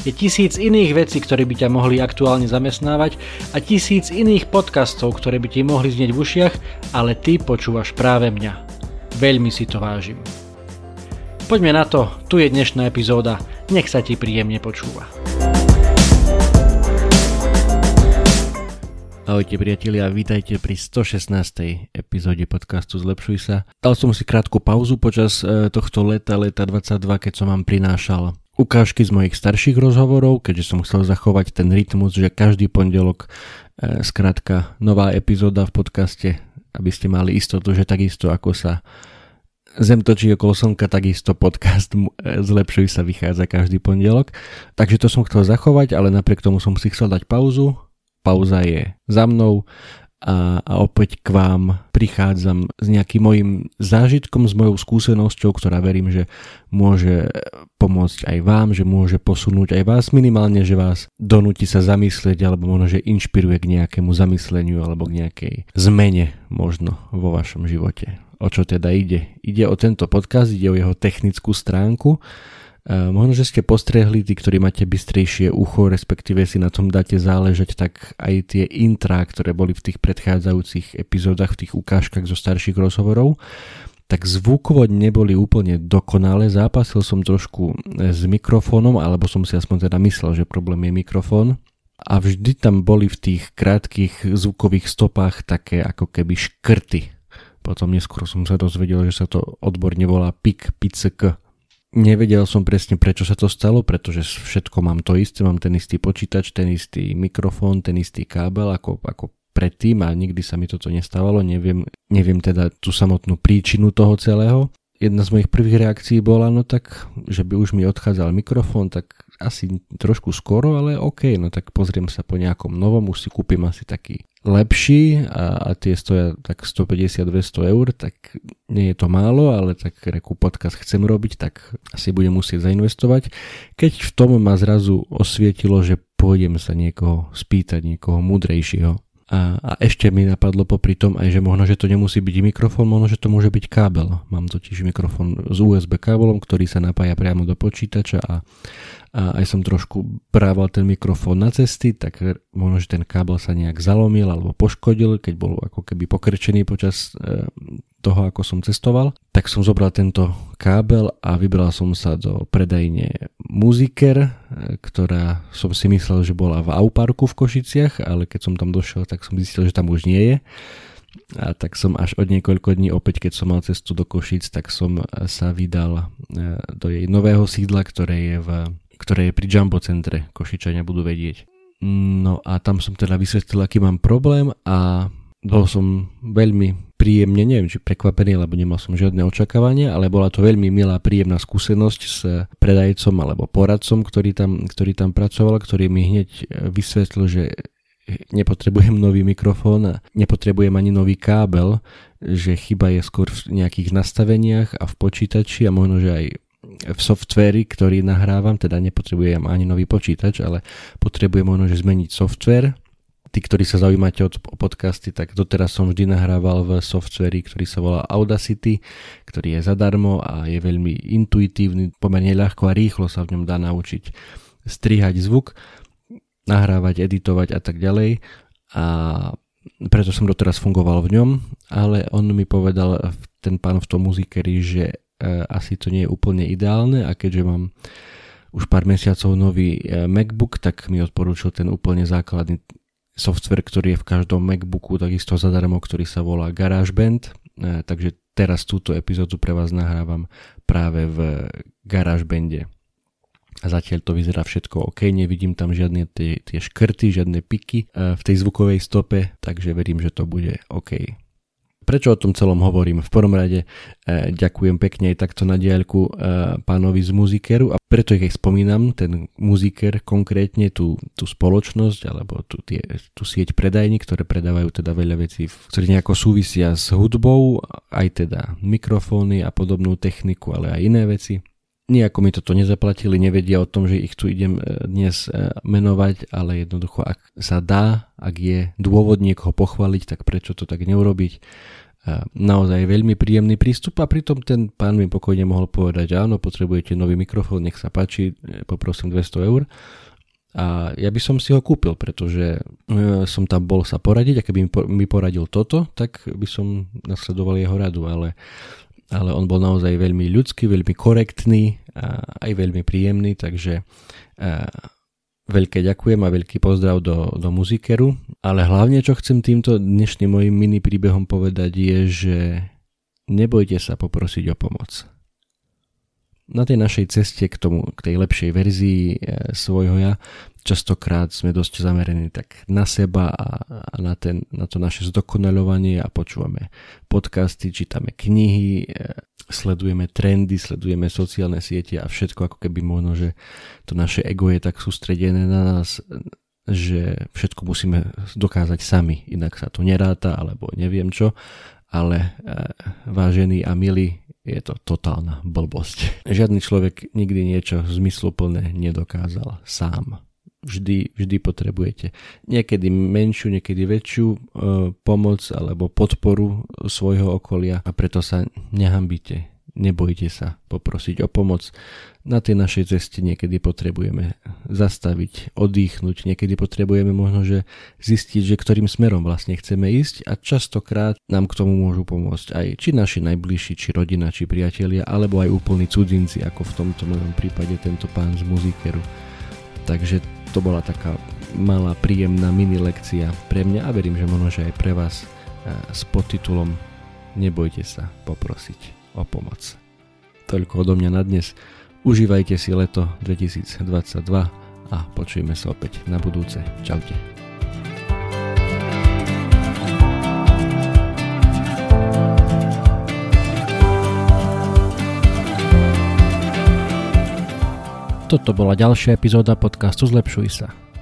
Je tisíc iných vecí, ktoré by ťa mohli aktuálne zamestnávať a tisíc iných podcastov, ktoré by ti mohli znieť v ušiach, ale ty počúvaš práve mňa. Veľmi si to vážim. Poďme na to, tu je dnešná epizóda, nech sa ti príjemne počúva. Ahojte priatelia, vítajte pri 116. epizóde podcastu Zlepšuj sa. Dal som si krátku pauzu počas e, tohto leta, leta 22, keď som vám prinášal ukážky z mojich starších rozhovorov, keďže som chcel zachovať ten rytmus, že každý pondelok e, skrátka nová epizóda v podcaste, aby ste mali istotu, že takisto ako sa Zem točí okolo slnka, takisto podcast Zlepšuj sa vychádza každý pondelok. Takže to som chcel zachovať, ale napriek tomu som si chcel dať pauzu. Pauza je za mnou a, a opäť k vám prichádzam s nejakým mojim zážitkom, s mojou skúsenosťou, ktorá verím, že môže pomôcť aj vám, že môže posunúť aj vás minimálne, že vás donúti sa zamyslieť alebo možno, že inšpiruje k nejakému zamysleniu alebo k nejakej zmene možno vo vašom živote o čo teda ide. Ide o tento podcast, ide o jeho technickú stránku. Možno, že ste postrehli, tí, ktorí máte bystrejšie ucho, respektíve si na tom dáte záležať, tak aj tie intrá, ktoré boli v tých predchádzajúcich epizódach, v tých ukážkach zo starších rozhovorov, tak zvukovo neboli úplne dokonalé. Zápasil som trošku e, s mikrofónom, alebo som si aspoň teda myslel, že problém je mikrofón. A vždy tam boli v tých krátkých zvukových stopách také ako keby škrty potom neskôr som sa dozvedel, že sa to odborne volá PIK, PICK. Nevedel som presne prečo sa to stalo, pretože všetko mám to isté, mám ten istý počítač, ten istý mikrofón, ten istý kábel ako, ako predtým a nikdy sa mi toto nestávalo, neviem, neviem teda tú samotnú príčinu toho celého. Jedna z mojich prvých reakcií bola, no tak, že by už mi odchádzal mikrofón, tak asi trošku skoro, ale OK, no tak pozriem sa po nejakom novom, už si kúpim asi taký lepší a, a tie stoja tak 150-200 eur, tak nie je to málo, ale tak reku podcast chcem robiť, tak asi budem musieť zainvestovať. Keď v tom ma zrazu osvietilo, že pôjdem sa niekoho spýtať, niekoho múdrejšieho. A, a ešte mi napadlo popri tom aj, že možno, že to nemusí byť mikrofón, možno, že to môže byť kábel. Mám totiž mikrofón s USB kábelom, ktorý sa napája priamo do počítača a a aj som trošku brával ten mikrofón na cesty, tak možno, že ten kábel sa nejak zalomil alebo poškodil, keď bol ako keby pokrčený počas e, toho, ako som cestoval. Tak som zobral tento kábel a vybral som sa do predajne Muziker, e, ktorá som si myslel, že bola v Auparku v Košiciach, ale keď som tam došiel, tak som zistil, že tam už nie je. A tak som až od niekoľko dní, opäť keď som mal cestu do Košic, tak som sa vydal e, do jej nového sídla, ktoré je v ktoré je pri Jumbo centre, Košičania budú vedieť. No a tam som teda vysvetlil, aký mám problém a bol som veľmi príjemne, neviem či prekvapený, lebo nemal som žiadne očakávania, ale bola to veľmi milá, príjemná skúsenosť s predajcom alebo poradcom, ktorý tam, ktorý tam pracoval, ktorý mi hneď vysvetlil, že nepotrebujem nový mikrofón nepotrebujem ani nový kábel, že chyba je skôr v nejakých nastaveniach a v počítači a možno, že aj v softvéri, ktorý nahrávam, teda nepotrebujem ani nový počítač, ale potrebujem možno, že zmeniť software. Tí, ktorí sa zaujímate o podcasty, tak doteraz som vždy nahrával v softvéri, ktorý sa volá Audacity, ktorý je zadarmo a je veľmi intuitívny, pomerne ľahko a rýchlo sa v ňom dá naučiť strihať zvuk, nahrávať, editovať a tak ďalej. A preto som doteraz fungoval v ňom, ale on mi povedal, ten pán v tom muzikeri, že asi to nie je úplne ideálne a keďže mám už pár mesiacov nový e, MacBook, tak mi odporúčil ten úplne základný software, ktorý je v každom MacBooku takisto zadarmo, ktorý sa volá GarageBand. E, takže teraz túto epizódu pre vás nahrávam práve v GarageBande. A zatiaľ to vyzerá všetko OK, nevidím tam žiadne tie, tie škrty, žiadne piky v tej zvukovej stope, takže verím, že to bude OK. Prečo o tom celom hovorím? V prvom rade e, ďakujem pekne aj takto na diaľku e, pánovi z muzikeru a preto ich aj spomínam, ten muziker konkrétne, tú, tú spoločnosť alebo tú, tie, tú sieť predajní, ktoré predávajú teda veľa vecí, ktoré nejako súvisia s hudbou, aj teda mikrofóny a podobnú techniku, ale aj iné veci. Nijako mi toto nezaplatili, nevedia o tom, že ich tu idem e, dnes e, menovať, ale jednoducho, ak sa dá, ak je dôvod niekoho pochváliť, tak prečo to tak neurobiť? naozaj veľmi príjemný prístup a pritom ten pán mi pokojne mohol povedať, áno, potrebujete nový mikrofón, nech sa páči, e, poprosím 200 eur. A ja by som si ho kúpil, pretože e, som tam bol sa poradiť a keby mi poradil toto, tak by som nasledoval jeho radu, ale, ale on bol naozaj veľmi ľudský, veľmi korektný a aj veľmi príjemný, takže veľké ďakujem a veľký pozdrav do, do muzikeru. Ale hlavne, čo chcem týmto dnešným mojim mini príbehom povedať je, že nebojte sa poprosiť o pomoc. Na tej našej ceste k tomu, k tej lepšej verzii e, svojho ja, častokrát sme dosť zamerení tak na seba a, a na, ten, na to naše zdokonalovanie a počúvame podcasty, čítame knihy, e, sledujeme trendy, sledujeme sociálne siete a všetko ako keby možno, že to naše ego je tak sústredené na nás, že všetko musíme dokázať sami, inak sa to neráta alebo neviem čo, ale e, vážený a milý, je to totálna blbosť. Žiadny človek nikdy niečo zmysluplné nedokázal sám vždy, vždy potrebujete. Niekedy menšiu, niekedy väčšiu e, pomoc alebo podporu svojho okolia a preto sa nehambite. Nebojte sa poprosiť o pomoc. Na tej našej ceste niekedy potrebujeme zastaviť, oddychnúť, niekedy potrebujeme možno, že zistiť, že ktorým smerom vlastne chceme ísť a častokrát nám k tomu môžu pomôcť aj či naši najbližší, či rodina, či priatelia, alebo aj úplní cudzinci, ako v tomto mojom prípade tento pán z muzikeru. Takže to bola taká malá príjemná mini lekcia pre mňa a verím, že možno, že aj pre vás eh, s podtitulom Nebojte sa poprosiť o pomoc. Toľko odo mňa na dnes. Užívajte si leto 2022 a počujeme sa opäť na budúce. Čaute. Toto bola ďalšia epizóda podcastu Zlepšuj sa.